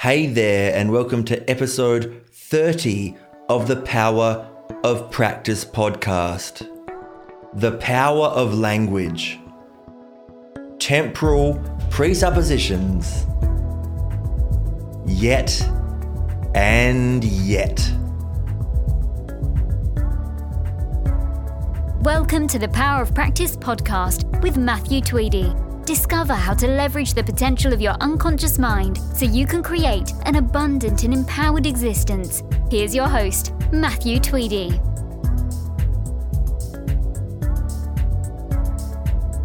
Hey there, and welcome to episode 30 of the Power of Practice podcast. The power of language, temporal presuppositions, yet and yet. Welcome to the Power of Practice podcast with Matthew Tweedy. Discover how to leverage the potential of your unconscious mind so you can create an abundant and empowered existence. Here's your host, Matthew Tweedy.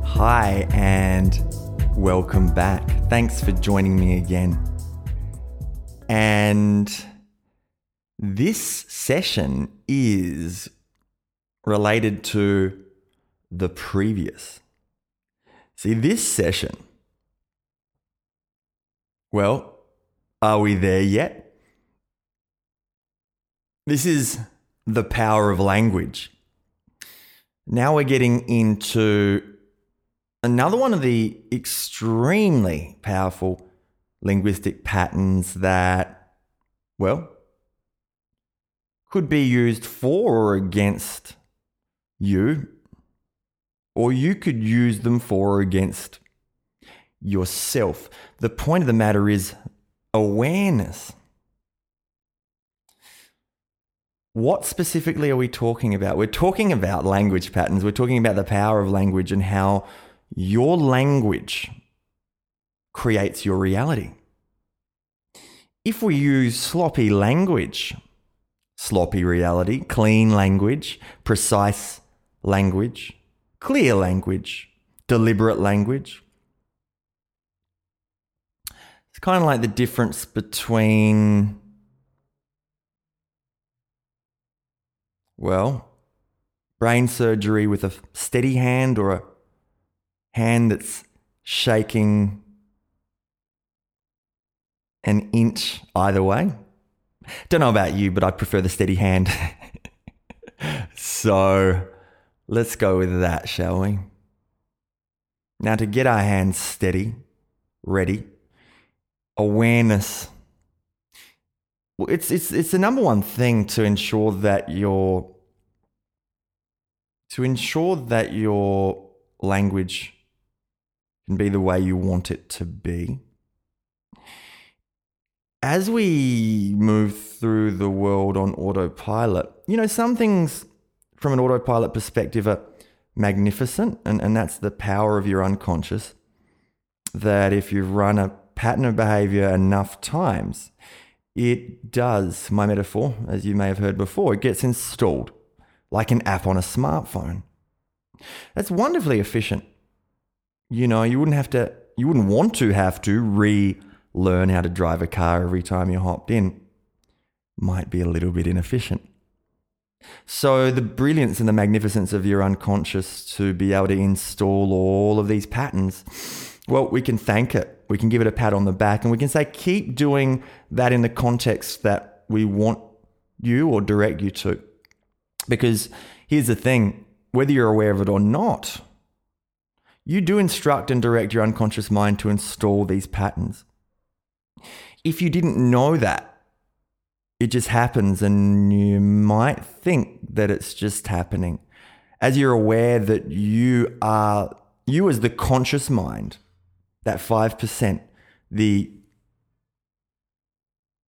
Hi, and welcome back. Thanks for joining me again. And this session is related to the previous. See, this session, well, are we there yet? This is the power of language. Now we're getting into another one of the extremely powerful linguistic patterns that, well, could be used for or against you, or you could use them for or against yourself. The point of the matter is awareness. What specifically are we talking about? We're talking about language patterns. We're talking about the power of language and how your language creates your reality. If we use sloppy language, sloppy reality, clean language, precise language, clear language, deliberate language. It's kind of like the difference between, well, brain surgery with a steady hand or a hand that's shaking an inch either way. Don't know about you, but I prefer the steady hand. so let's go with that, shall we? Now, to get our hands steady, ready, awareness. Well, it's, it's, it's the number one thing to ensure that your to ensure that your language can be the way you want it to be as we move through the world on autopilot, you know, some things from an autopilot perspective are magnificent, and, and that's the power of your unconscious. That if you run a pattern of behavior enough times, it does, my metaphor, as you may have heard before, it gets installed like an app on a smartphone. That's wonderfully efficient. You know, you wouldn't have to, you wouldn't want to have to re learn how to drive a car every time you hopped in might be a little bit inefficient. So, the brilliance and the magnificence of your unconscious to be able to install all of these patterns, well, we can thank it. We can give it a pat on the back and we can say, keep doing that in the context that we want you or direct you to. Because here's the thing whether you're aware of it or not, you do instruct and direct your unconscious mind to install these patterns if you didn't know that, it just happens and you might think that it's just happening. As you're aware that you are, you as the conscious mind, that 5%, the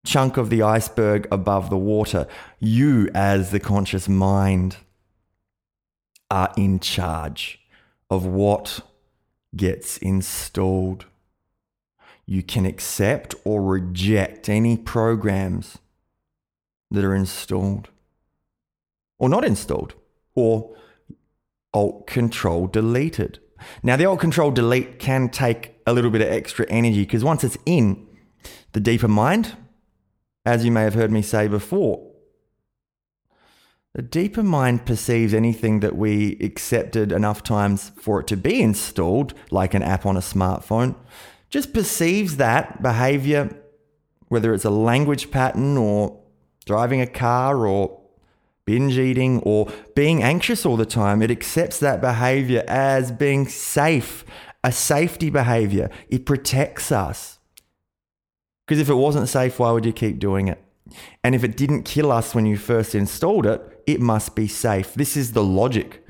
chunk of the iceberg above the water, you as the conscious mind are in charge of what gets installed you can accept or reject any programs that are installed or not installed or alt control deleted. Now, the alt control delete can take a little bit of extra energy because once it's in the deeper mind, as you may have heard me say before, the deeper mind perceives anything that we accepted enough times for it to be installed, like an app on a smartphone, just perceives that behavior, whether it's a language pattern or driving a car or binge eating or being anxious all the time, it accepts that behavior as being safe, a safety behavior. It protects us. Because if it wasn't safe, why would you keep doing it? And if it didn't kill us when you first installed it, it must be safe. This is the logic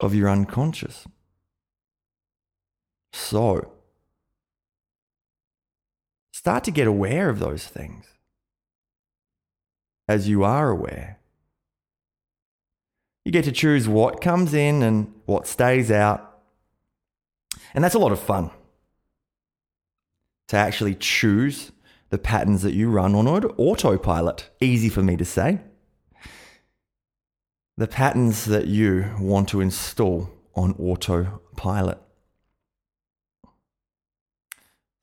of your unconscious. So, start to get aware of those things as you are aware. You get to choose what comes in and what stays out. And that's a lot of fun to actually choose the patterns that you run on autopilot. Easy for me to say. The patterns that you want to install on autopilot.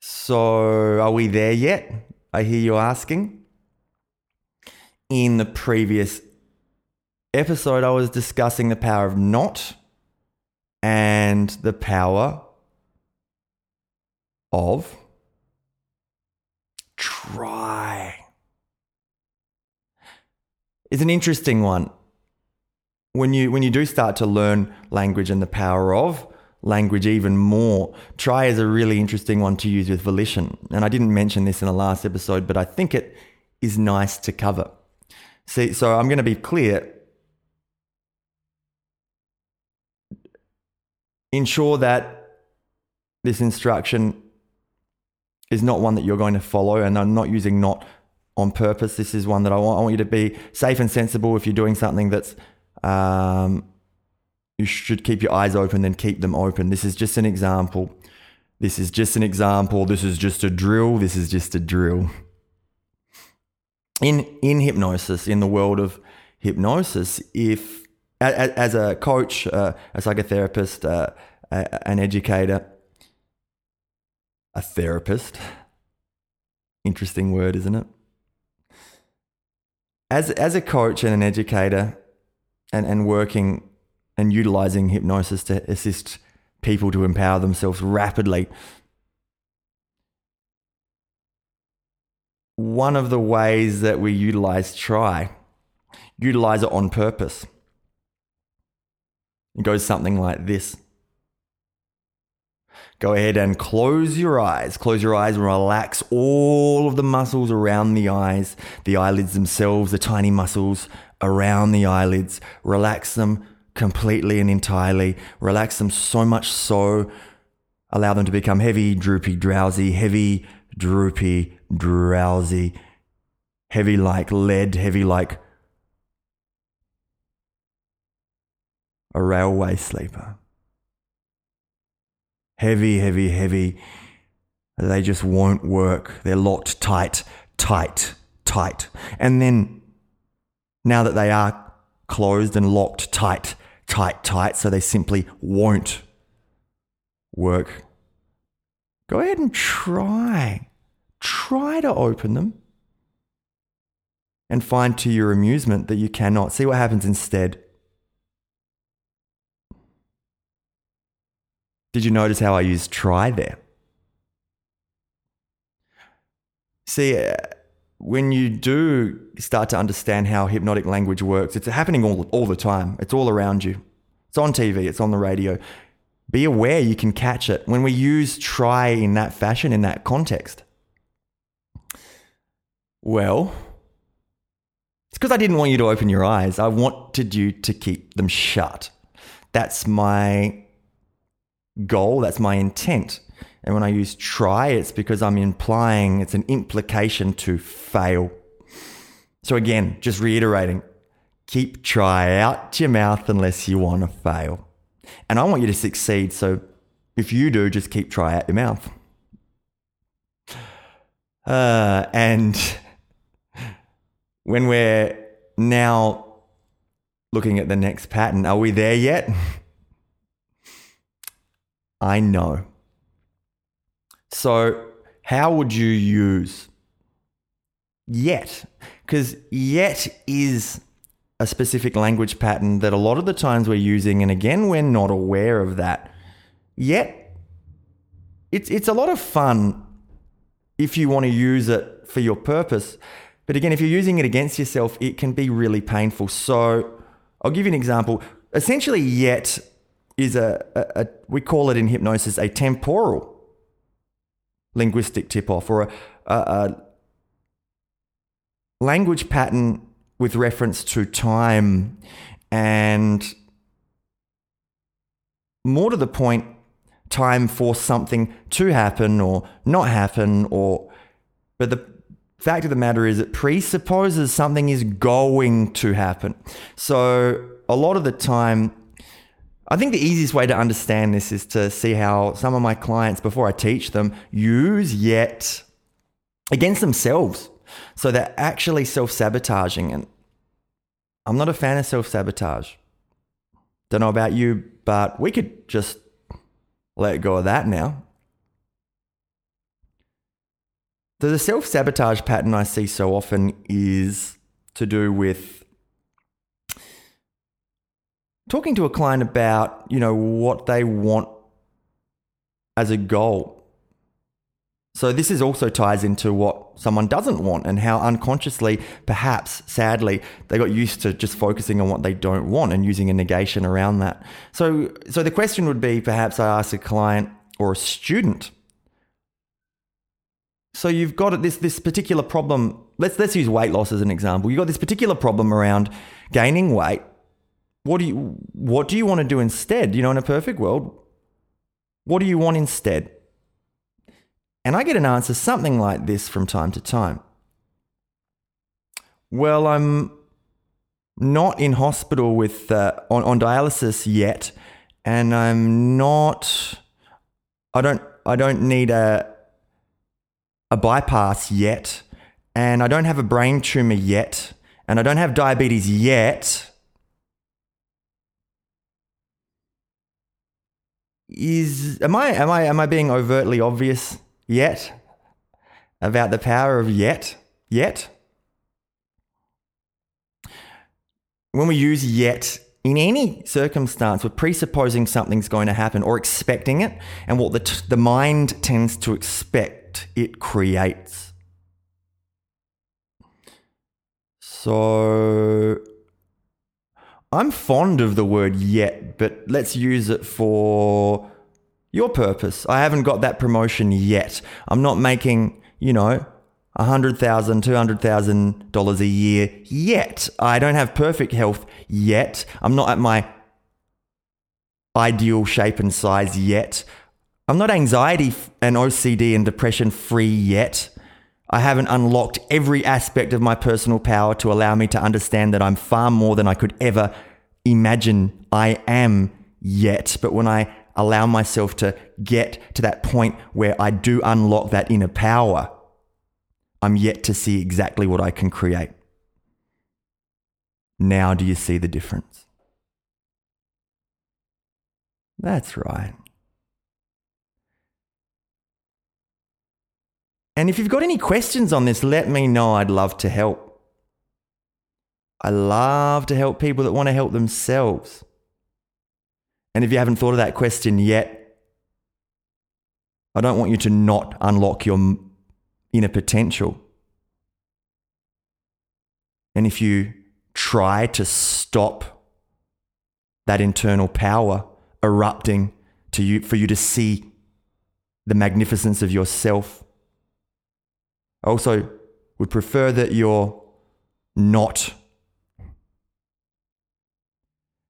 So, are we there yet? I hear you asking. In the previous episode, I was discussing the power of not and the power of try. It's an interesting one. When you when you do start to learn language and the power of language even more, try is a really interesting one to use with volition. And I didn't mention this in the last episode, but I think it is nice to cover. See, so I'm going to be clear. Ensure that this instruction is not one that you're going to follow, and I'm not using not on purpose. This is one that I want, I want you to be safe and sensible if you're doing something that's. Um, you should keep your eyes open, then keep them open. This is just an example. This is just an example. This is just a drill. This is just a drill. In in hypnosis, in the world of hypnosis, if as a coach, uh, a psychotherapist, uh, an educator, a therapist. Interesting word, isn't it? As, as a coach and an educator and, and working and utilizing hypnosis to assist people to empower themselves rapidly, one of the ways that we utilize try, utilize it on purpose. It goes something like this. Go ahead and close your eyes. Close your eyes and relax all of the muscles around the eyes, the eyelids themselves, the tiny muscles around the eyelids. Relax them completely and entirely. Relax them so much so. Allow them to become heavy, droopy, drowsy, heavy, droopy, drowsy, heavy like lead, heavy like a railway sleeper heavy, heavy, heavy. They just won't work. They're locked tight, tight, tight. And then now that they are closed and locked tight, tight, tight, so they simply won't work, go ahead and try. Try to open them and find to your amusement that you cannot. See what happens instead. Did you notice how I used try there? See, uh, when you do start to understand how hypnotic language works, it's happening all, all the time. It's all around you. It's on TV, it's on the radio. Be aware you can catch it. When we use try in that fashion, in that context, well, it's because I didn't want you to open your eyes. I wanted you to keep them shut. That's my goal, that's my intent. And when I use try, it's because I'm implying it's an implication to fail. So again, just reiterating, keep try out your mouth unless you want to fail. And I want you to succeed. So if you do, just keep try out your mouth. Uh, and when we're now looking at the next pattern, are we there yet? I know. So, how would you use yet? Because yet is a specific language pattern that a lot of the times we're using, and again, we're not aware of that. Yet, it's, it's a lot of fun if you want to use it for your purpose. But again, if you're using it against yourself, it can be really painful. So, I'll give you an example. Essentially, yet is a, a, a, we call it in hypnosis a temporal linguistic tip off or a, a, a language pattern with reference to time and more to the point, time for something to happen or not happen or but the fact of the matter is it presupposes something is going to happen. So a lot of the time I think the easiest way to understand this is to see how some of my clients before I teach them use yet against themselves. So they're actually self-sabotaging and I'm not a fan of self-sabotage. Don't know about you, but we could just let go of that now. The self sabotage pattern I see so often is to do with talking to a client about, you know, what they want as a goal. So this is also ties into what someone doesn't want and how unconsciously, perhaps sadly, they got used to just focusing on what they don't want and using a negation around that. So so the question would be perhaps I ask a client or a student. So you've got this this particular problem. Let's let's use weight loss as an example. You've got this particular problem around gaining weight. What do you what do you want to do instead? You know, in a perfect world, what do you want instead? And I get an answer something like this from time to time. Well, I'm not in hospital with uh, on, on dialysis yet, and I'm not. I don't. I don't need a a bypass yet, and I don't have a brain tumor yet, and I don't have diabetes yet. Is am I am I am I being overtly obvious? yet, about the power of yet, yet. When we use yet in any circumstance, we're presupposing something's going to happen or expecting it, and what the, t- the mind tends to expect, it creates. So I'm fond of the word yet, but let's use it for your purpose. I haven't got that promotion yet. I'm not making, you know, $100,000, $200,000 a year yet. I don't have perfect health yet. I'm not at my ideal shape and size yet. I'm not anxiety and OCD and depression free yet. I haven't unlocked every aspect of my personal power to allow me to understand that I'm far more than I could ever imagine I am yet. But when I allow myself to get to that point where I do unlock that inner power, I'm yet to see exactly what I can create. Now, do you see the difference? That's right. And if you've got any questions on this, let me know. I'd love to help. I love to help people that want to help themselves. And if you haven't thought of that question yet, I don't want you to not unlock your inner potential. And if you try to stop that internal power erupting to you for you to see the magnificence of yourself, I also would prefer that you're not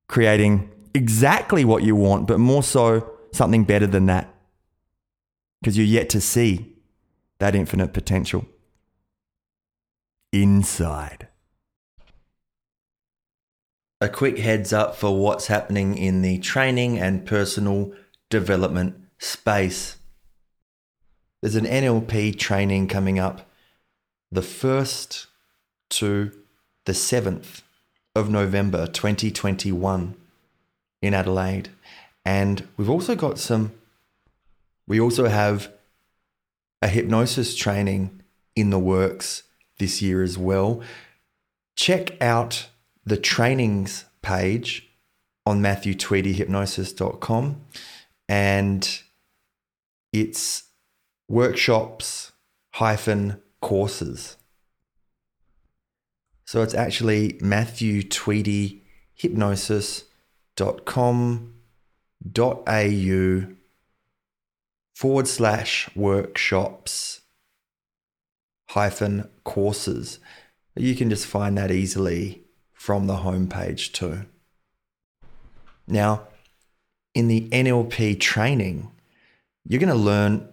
creating exactly what you want, but more so something better than that. Because you're yet to see that infinite potential inside. A quick heads up for what's happening in the training and personal development space. There's an NLP training coming up the 1st to the 7th of November 2021 in Adelaide. And we've also got some, we also have a hypnosis training in the works this year as well. Check out the trainings page on matthewtweedyhypnosis.com and it's workshops hyphen courses. So it's actually Matthew Tweedy Hypnosis dot com dot au forward slash workshops hyphen courses. You can just find that easily from the homepage too. Now, in the NLP training, you're going to learn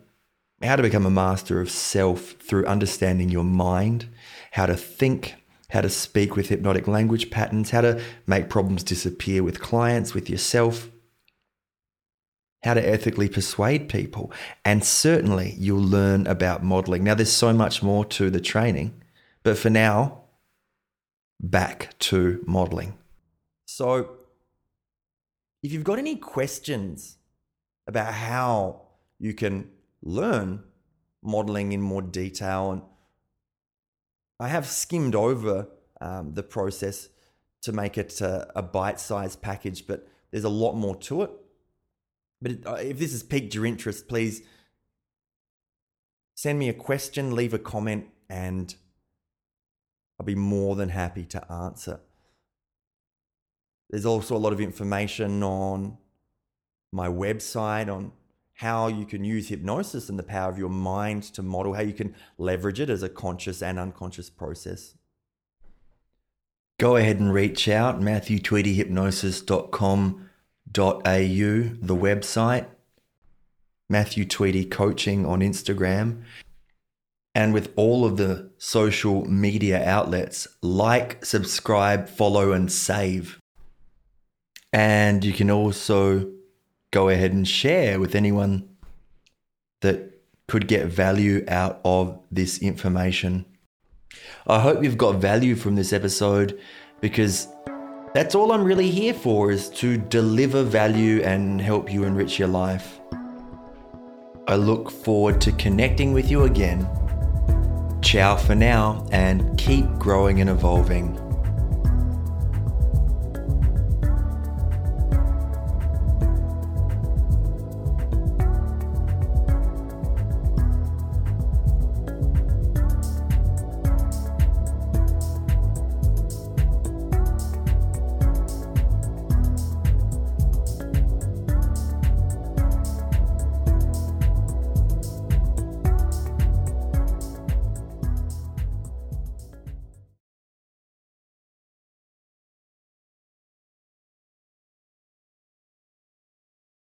how to become a master of self through understanding your mind, how to think, how to speak with hypnotic language patterns, how to make problems disappear with clients, with yourself, how to ethically persuade people. And certainly you'll learn about modeling. Now, there's so much more to the training, but for now, back to modeling. So, if you've got any questions about how you can learn modeling in more detail, and I have skimmed over um, the process to make it a, a bite sized package, but there's a lot more to it. But uh, if this has piqued your interest, please send me a question, leave a comment, and I'll be more than happy to answer. There's also a lot of information on my website on how you can use hypnosis and the power of your mind to model, how you can leverage it as a conscious and unconscious process. Go ahead and reach out, matthewtweedyhypnosis.com the website, Matthew Tweedy Coaching on Instagram, and with all of the social media outlets like, subscribe, follow, and save. And you can also go ahead and share with anyone that could get value out of this information. I hope you've got value from this episode because that's all I'm really here for is to deliver value and help you enrich your life. I look forward to connecting with you again. Ciao for now and keep growing and evolving.